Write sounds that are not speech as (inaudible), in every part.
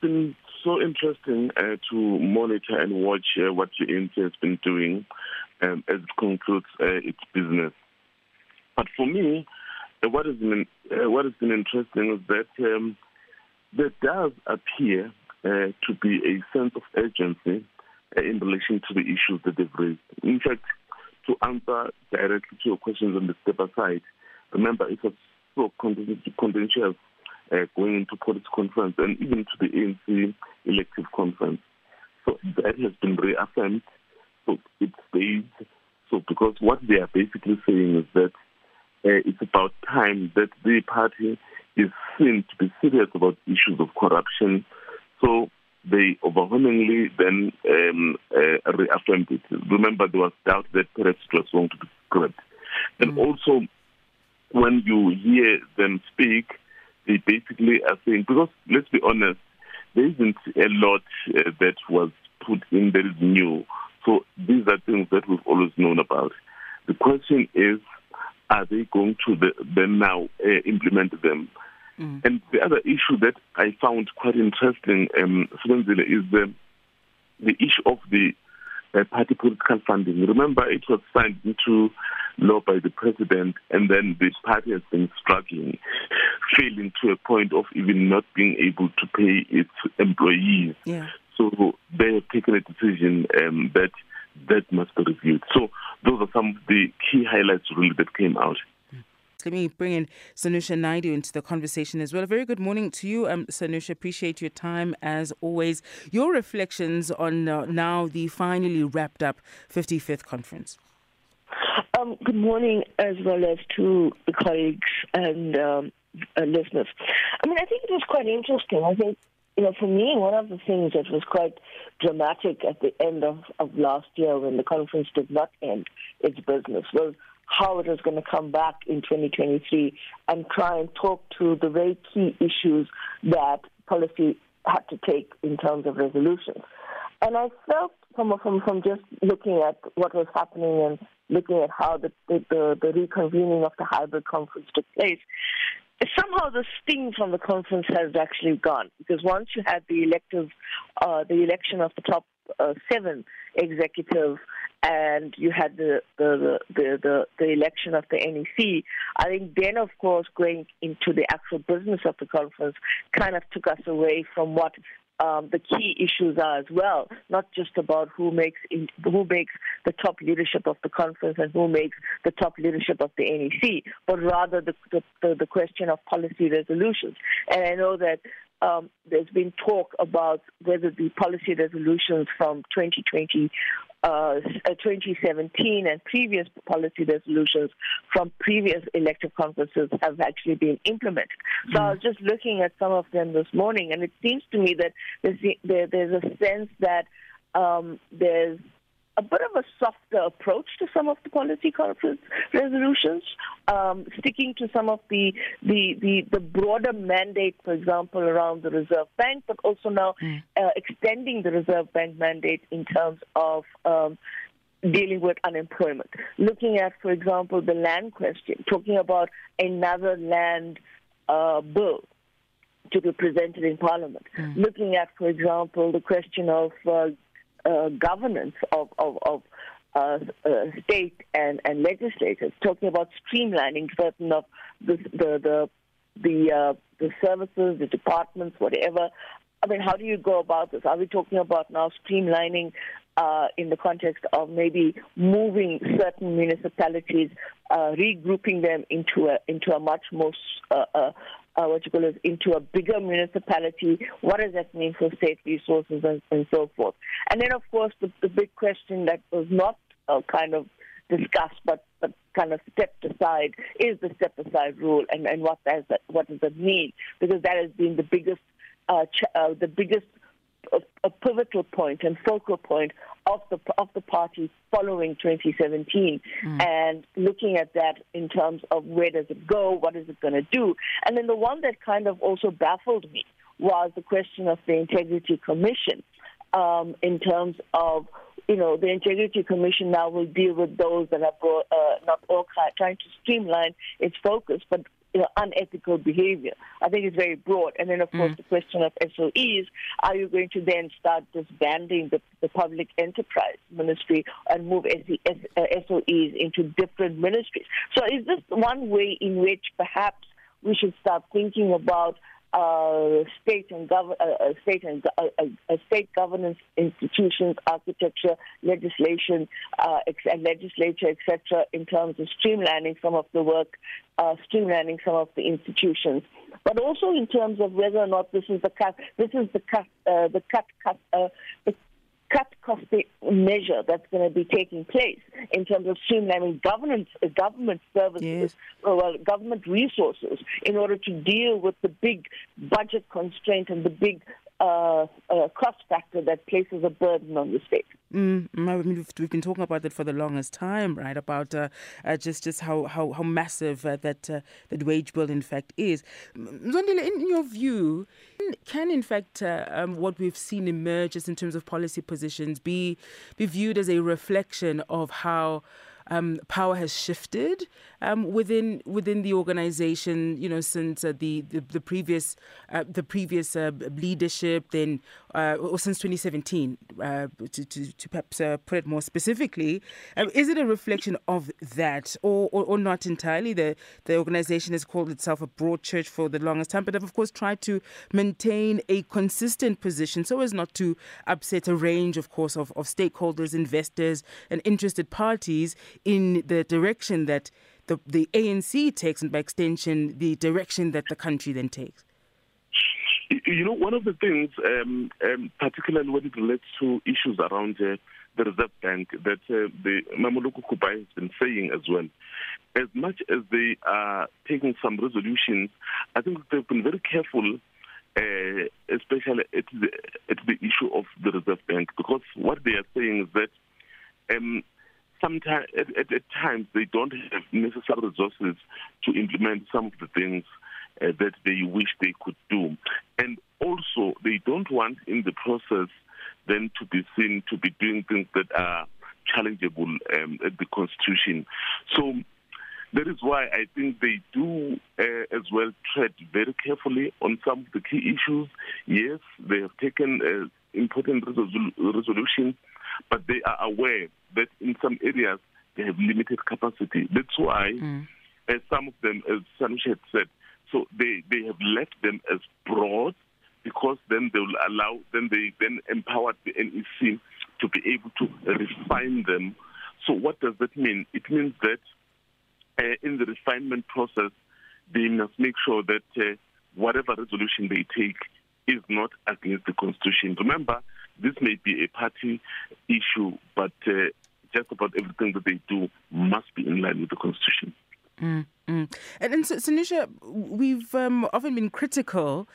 been so interesting uh, to monitor and watch uh, what ANC has been doing um, as it concludes uh, its business. But for me, uh, what has been uh, what has been interesting is that um, there does appear to be a sense of urgency in relation to the issues that they've raised. In fact, to answer directly to your questions on the step aside, remember it was so contentious uh, going into policy conference and even to the ANC elective conference. So that has been reaffirmed. So it stays. So because what they are basically saying is that uh, it's about time that the party is seen to be serious about issues of corruption. So they overwhelmingly then um, uh, reaffirmed it. Remember, there was doubt that perhaps it was going to be scrapped. And mm. also, when you hear them speak, they basically are saying, because let's be honest, there isn't a lot uh, that was put in that is new. So these are things that we've always known about. The question is, are they going to the, then now uh, implement them? Mm. And the other issue that I found quite interesting, um, is the the issue of the uh, party political funding. Remember, it was signed into law by the president, and then the party has been struggling, failing to a point of even not being able to pay its employees. Yeah. So they have taken a decision um, that that must be reviewed. So those are some of the key highlights really that came out. Let me bring in Sanusha Naidu into the conversation as well. A very good morning to you, um, Sanusha. Appreciate your time as always. Your reflections on uh, now the finally wrapped up 55th conference. Um, good morning, as well as to the colleagues and um, uh, listeners. I mean, I think it was quite interesting. I think you know, for me, one of the things that was quite dramatic at the end of, of last year when the conference did not end its business was how it was going to come back in 2023 and try and talk to the very key issues that policy had to take in terms of resolutions. And I felt from, from, from just looking at what was happening and looking at how the, the, the reconvening of the hybrid conference took place, somehow the sting from the conference has actually gone because once you had the elective, uh, the election of the top uh, seven executive and you had the the, the the the election of the NEC, I think then of course going into the actual business of the conference kind of took us away from what um, the key issues are as well, not just about who makes in, who makes the top leadership of the conference and who makes the top leadership of the NEC, but rather the the, the question of policy resolutions. And I know that um, there's been talk about whether the policy resolutions from 2020 uh, 2017 and previous policy resolutions from previous elective conferences have actually been implemented. So mm. I was just looking at some of them this morning, and it seems to me that there's, there, there's a sense that um, there's a bit of a softer approach to some of the policy conference resolutions, um, sticking to some of the, the, the, the, broader mandate, for example, around the Reserve Bank, but also now mm. uh, extending the Reserve Bank mandate in terms of um, dealing with unemployment. Looking at, for example, the land question, talking about another land uh, bill to be presented in Parliament. Mm. Looking at, for example, the question of uh, uh, governance of, of, of uh, uh, state and, and legislators, talking about streamlining certain of the the the the, uh, the services, the departments, whatever. I mean, how do you go about this? Are we talking about now streamlining uh, in the context of maybe moving certain municipalities, uh, regrouping them into a into a much more uh, uh, what you call it, into a bigger municipality. What does that mean for state resources and, and so forth? And then, of course, the, the big question that was not uh, kind of discussed, but, but kind of stepped aside, is the step aside rule, and, and what does that what does it mean? Because that has been the biggest uh, ch- uh, the biggest a, a, pivotal point and focal point of the of the party following 2017, mm. and looking at that in terms of where does it go, what is it going to do, and then the one that kind of also baffled me was the question of the Integrity Commission, um, in terms of you know the Integrity Commission now will deal with those that are brought, uh, not all trying to streamline its focus, but you know, unethical behavior. I think it's very broad. And then, of course, mm. the question of SOEs: Are you going to then start disbanding the, the public enterprise ministry and move SOEs uh, into different ministries? So, is this one way in which perhaps we should start thinking about uh, state and gov- uh, uh state and uh, uh, state governance institutions, architecture, legislation, ex- legislature, etc., in terms of streamlining some of the work, streamlining some of the institutions, but also in terms of whether or not this is the cut, this is the cut, the cut, cut, the cut cost measure that's going to be taking place in terms of streamlining government uh, government services, yes. well, government resources, in order to deal with the big budget constraint and the big uh, cost factor that places a burden on the state. Mm, I mean, we've, we've, been talking about that for the longest time, right? About uh, uh, just just how how, how massive uh, that uh, that wage bill in fact is. Zondile, in your view, can in fact um, what we've seen emerge just in terms of policy positions be be viewed as a reflection of how um, power has shifted um, within within the organization. You know, since uh, the, the, the previous uh, the previous uh, leadership, then uh, or since 2017, uh, to, to, to perhaps uh, put it more specifically, um, is it a reflection of that, or, or, or not entirely? The the organization has called itself a broad church for the longest time, but have of course tried to maintain a consistent position so as not to upset a range, of course, of, of stakeholders, investors, and interested parties in the direction that the, the ANC takes, and by extension, the direction that the country then takes? You know, one of the things, um, um, particularly when it relates to issues around uh, the Reserve Bank, that uh, the Kubayi has been saying as well, as much as they are taking some resolutions, I think they've been very careful, uh, especially at the, at the issue of the Reserve Bank, because what they are saying is that um, sometimes at, at, at, times they don't have necessary resources to implement some of the things uh, that they wish they could do, and also they don't want in the process then to be seen to be doing things that are challengeable um, at the constitution. So. That is why I think they do uh, as well tread very carefully on some of the key issues. Yes, they have taken uh, important resol- resolutions but they are aware that in some areas they have limited capacity. That's why, mm. as some of them, as Sanusha had said, so they, they have left them as broad because then they will allow, then they then empower the NEC to be able to refine them. So what does that mean? It means that uh, in the refinement process, they must make sure that uh, whatever resolution they take is not against the constitution. Remember, this may be a party issue, but uh, just about everything that they do must be in line with the constitution. Mm, mm. And, and so, Sanusha, we've um, often been critical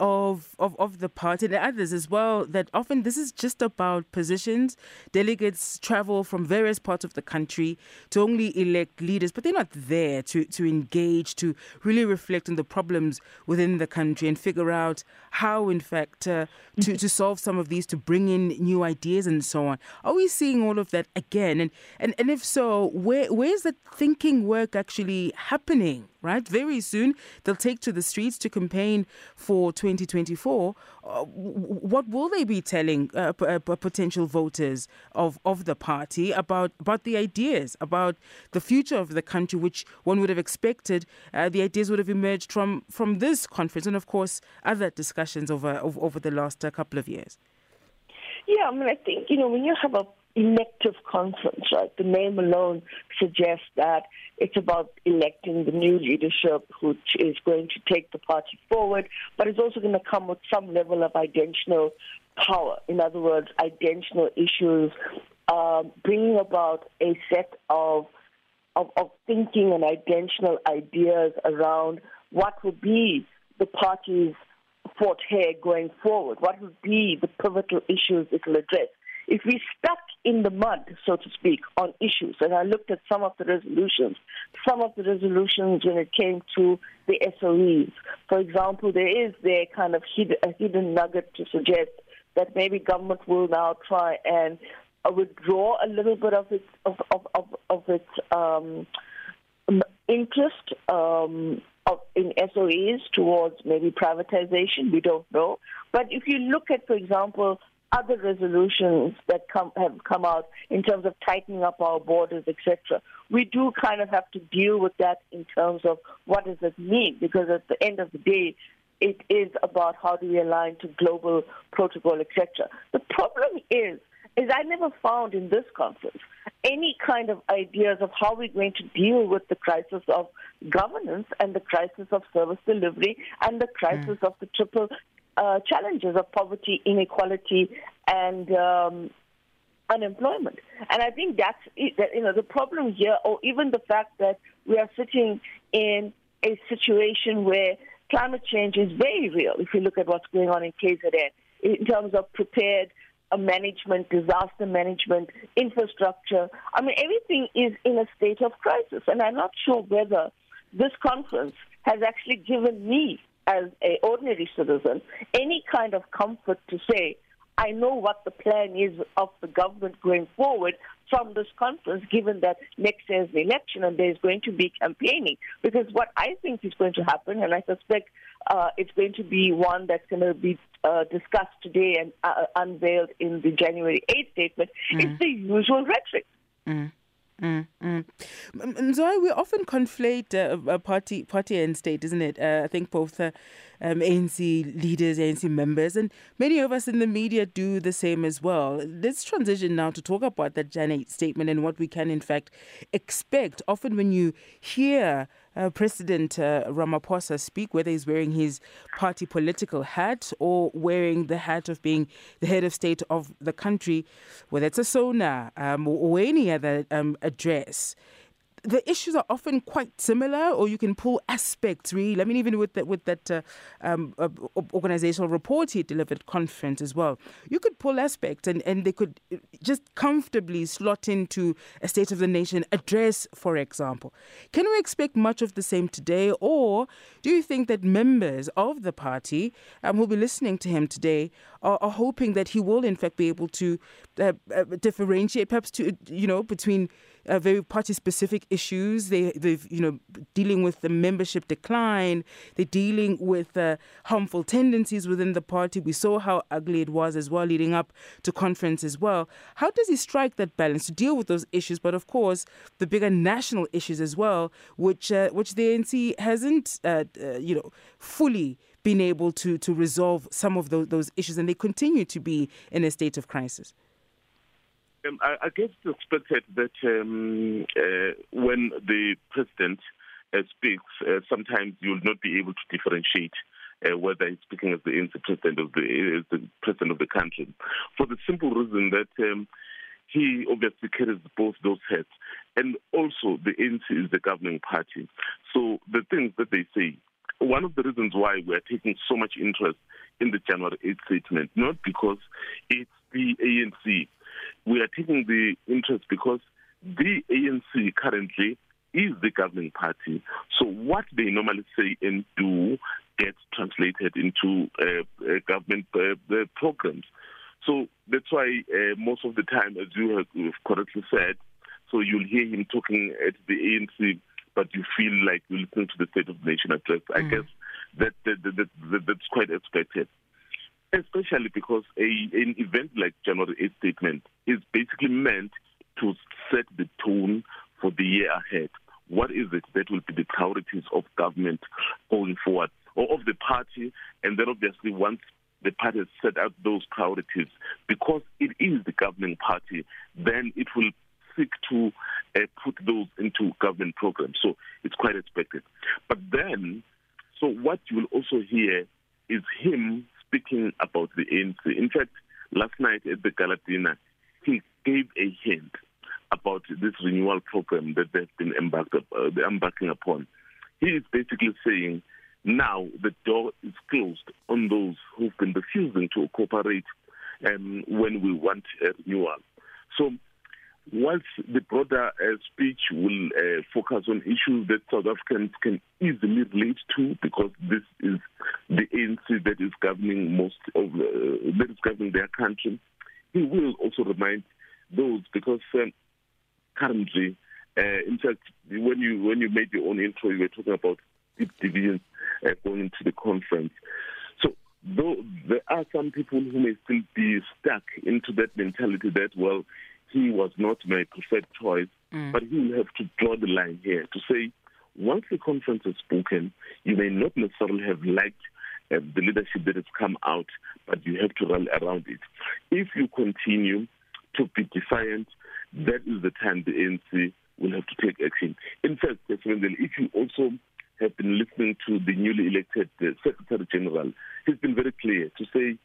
of, of, of the party and others as well that often this is just about positions. Delegates travel from various parts of the country to only elect leaders, but they're not there to, to engage, to really reflect on the problems within the country and figure out how, in fact, uh, to, to solve some of these, to bring in new ideas and so on. Are we seeing all of that again? And, and, and if so, where, where's the thinking work actually happening? Right? Very soon, they'll take to the streets to campaign for 2024. Uh, what will they be telling uh, p- uh, potential voters of, of the party about, about the ideas, about the future of the country, which one would have expected uh, the ideas would have emerged from, from this conference and, of course, other discussions over, over, over the last uh, couple of years? Yeah, I mean, I think, you know, when you have a elective conference, right? The name alone suggests that it's about electing the new leadership which is going to take the party forward, but it's also going to come with some level of identitional power. In other words, identitional issues, um, bringing about a set of, of, of thinking and identitional ideas around what will be the party's forte going forward, what will be the pivotal issues it will address if we stuck in the mud, so to speak, on issues, and I looked at some of the resolutions, some of the resolutions when it came to the SOEs, for example, there is there kind of hid, a hidden nugget to suggest that maybe government will now try and uh, withdraw a little bit of its of of of, of its um, interest um, in SOEs towards maybe privatization. We don't know. But if you look at, for example, other resolutions that come, have come out in terms of tightening up our borders, etc. We do kind of have to deal with that in terms of what does it mean, because at the end of the day, it is about how do we align to global protocol, etc. The problem is, is I never found in this conference any kind of ideas of how we're going to deal with the crisis of governance and the crisis of service delivery and the crisis mm. of the triple uh, challenges of poverty, inequality, and um, unemployment. And I think that's that, you know the problem here, or even the fact that we are sitting in a situation where climate change is very real. If you look at what's going on in KZN in terms of prepared uh, management, disaster management, infrastructure. I mean, everything is in a state of crisis, and I'm not sure whether this conference has actually given me as an ordinary citizen any kind of comfort to say, I know what the plan is of the government going forward from this conference, given that next year is the election and there's going to be campaigning. Because what I think is going to happen, and I suspect uh, it's going to be one that's going to be uh, discussed today and uh, unveiled in the January 8th statement, mm. is the usual rhetoric. Mm. Mm, mm. Zoe, we often conflate uh, party, party and state, isn't it? Uh, I think both uh, um, ANC leaders, ANC members, and many of us in the media do the same as well. Let's transition now to talk about that Jan 8 statement and what we can, in fact, expect. Often, when you hear uh, President uh, Ramaphosa speak, whether he's wearing his party political hat or wearing the hat of being the head of state of the country, whether it's a SONA um, or, any other um, address the issues are often quite similar, or you can pull aspects really. I mean, even with that with that uh, um, uh, organizational report he delivered conference as well, you could pull aspects, and and they could uh, just comfortably slot into a State of the Nation address, for example. Can we expect much of the same today, or do you think that members of the party um, who will be listening to him today are, are hoping that he will, in fact, be able to uh, uh, differentiate, perhaps to you know between uh, very party specific issues. They, they've, you know, dealing with the membership decline. They're dealing with uh, harmful tendencies within the party. We saw how ugly it was as well leading up to conference as well. How does he strike that balance to deal with those issues, but of course the bigger national issues as well, which uh, which the ANC hasn't, uh, uh, you know, fully been able to to resolve some of those, those issues, and they continue to be in a state of crisis. Um, I, I, guess expected that um, uh, when the president uh, speaks, uh, sometimes you'll not be able to differentiate uh, whether he's speaking as the president of the, the, president of the country, for the simple reason that um, he obviously carries both those hats, and also the ANC is the governing party. So the things that they say. One of the reasons why we are taking so much interest in the January 8th statement, not because it's the ANC we are taking the interest because the ANC currently is the governing party. So what they normally say and do gets translated into uh, uh, government uh, programs. So that's why uh, most of the time, as you have correctly said, so you'll hear him talking at the ANC, but you feel like you're listening to the State of the Nation address. Mm. I guess that, that, that, that, that's quite expected especially because a, an event like January 8th statement is basically meant to set the tone for the year ahead. What is it that will be the priorities of government going forward, or of the party? And then obviously, once the party has set out those priorities, because it is the governing party, then it will seek to uh, put those into government programs. So it's quite expected. But then, so what you will also hear is him speaking about the ANC. In fact, last night at the gala dinner, he gave a hint about this renewal program that they've been embarked up, uh, embarking upon. He is basically saying now the door is closed on those who've been refusing to cooperate um, when we want a renewal. So whilst the broader uh, speech will uh, focus on issues that South Africans can easily relate to, because this is the ANC that is governing most of uh, that is governing their country, he will also remind those because um, currently, uh, in fact, when you when you made your own intro, you were talking about deep divisions uh, going into the conference. So though there are some people who may still be stuck into that mentality that, well, he was not my preferred choice, mm. but he will have to draw the line here to say, once the conference is spoken, you may not necessarily have liked uh, the leadership that has come out, but you have to rally around it. If you continue to be defiant, that is the time the ANC will have to take action. In fact, if you also have been listening to the newly elected uh, Secretary General, he's been very clear to say,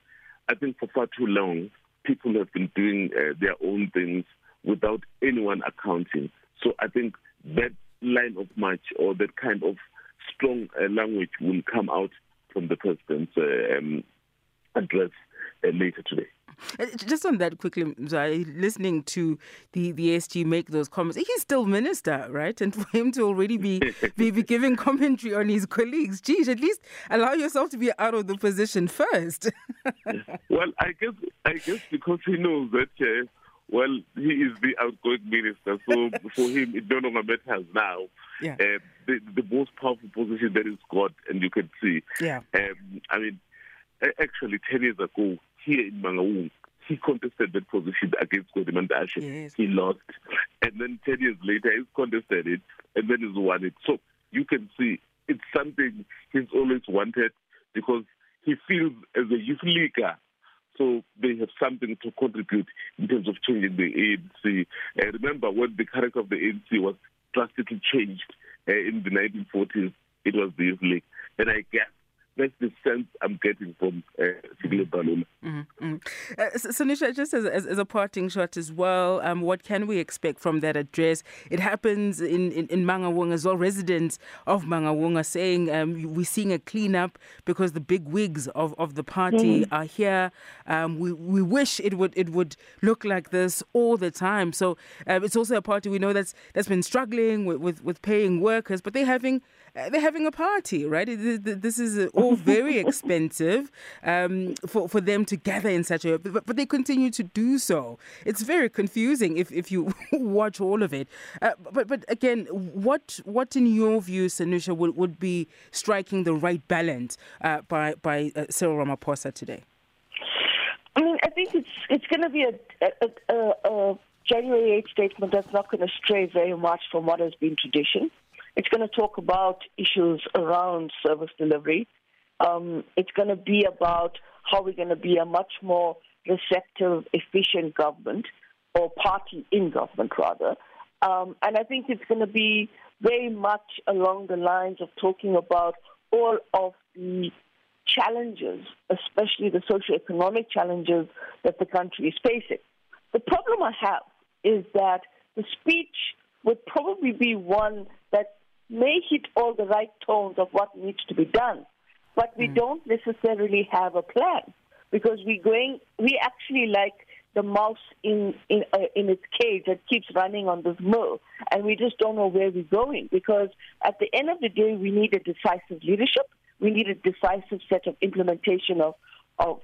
I think for far too long, people have been doing uh, their own things without anyone accounting. So I think that line of march or that kind of strong uh, language will come out from the president's uh, um, address uh, later today. Uh, just on that quickly, listening to the, the SG make those comments, he's still minister, right? And (laughs) for him to already be, be, be (laughs) giving commentary on his colleagues, geez, at least allow yourself to be out of the position first. (laughs) well, I guess I guess because he knows that, uh, well, he is the outgoing minister, so for him it no longer matters now. Yeah. Uh, the, the most powerful position that is got, and you can see. Yeah. Um, I mean, actually, 10 years ago, here in Mangaung, he contested that position against Gwede Yes. He lost. And then 10 years later, he's contested it and then he's won it. So you can see it's something he's always wanted because he feels as a youth leaguer. So they have something to contribute in terms of changing the ANC. Uh, remember when the character of the ANC was drastically changed uh, in the 1940s, it was the youth league. And I guess that's the sense I'm getting from uh, Uh, Sanusha, just as, as, as, a parting shot as well, um, what can we expect from that address? It happens in, in, in Mangaung as well. Residents of Mangaung are saying um, we're seeing a cleanup because the big wigs of, of the party mm-hmm. are here. Um, we, we wish it would it would look like this all the time. So um, it's also a party we know that's that's been struggling with, with, with paying workers, but they're having they're having a party, right? This is all (laughs) very expensive um, for, for them to gather in such a, but, but they continue to do so. It's very confusing if, if you (laughs) watch all of it. Uh, but but again, what what in your view, Sanusha, would, would be striking the right balance uh, by by uh, Cyril Ramaphosa today? I mean, I think it's it's going to be a, a, a, a January 8th statement that's not going to stray very much from what has been tradition. It's going to talk about issues around service delivery. Um, it's going to be about how we're going to be a much more receptive, efficient government, or party in government, rather. Um, and I think it's going to be very much along the lines of talking about all of the challenges, especially the socio-economic challenges that the country is facing. The problem I have is that the speech would probably be one that may hit all the right tones of what needs to be done, but we mm. don't necessarily have a plan because we're going. We actually like the mouse in in uh, in its cage that keeps running on this mill, and we just don't know where we're going. Because at the end of the day, we need a decisive leadership. We need a decisive set of implementation of of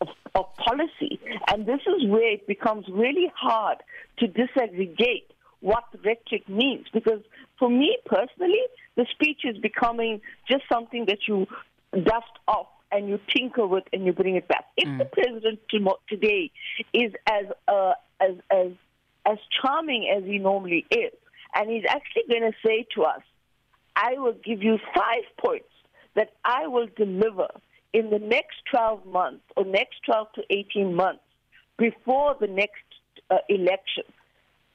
of, of policy, and this is where it becomes really hard to disaggregate what rhetoric means. Because for me personally, the speech is becoming just something that you dust off and you tinker with and you bring it back. If mm. the president today is as uh, as as as charming as he normally is, and he's actually going to say to us, "I will give you five points that I will deliver in the next 12 months or next 12 to 18 months before the next uh, election."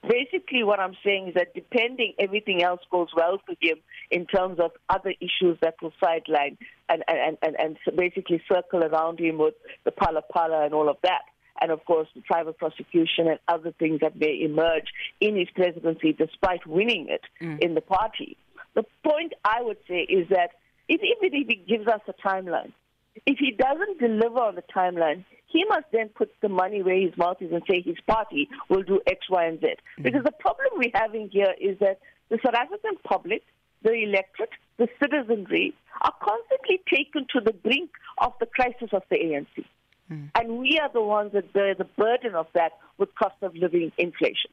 Basically what I'm saying is that depending everything else goes well for him in terms of other issues that will sideline and, and, and, and basically circle around him with the Phala Phala and all of that. And of course, the private prosecution and other things that may emerge in his presidency despite winning it mm. in the party. The point I would say is that if, even if he gives us a timeline, if he doesn't deliver on the timeline, he must then put the money where his mouth is and say his party will do X, Y, and Z. Mm-hmm. Because the problem we're having here is that the South African public, the electorate, the citizenry are constantly taken to the brink of the crisis of the ANC. Mm. And we are the ones that bear the burden of that with cost of living inflation.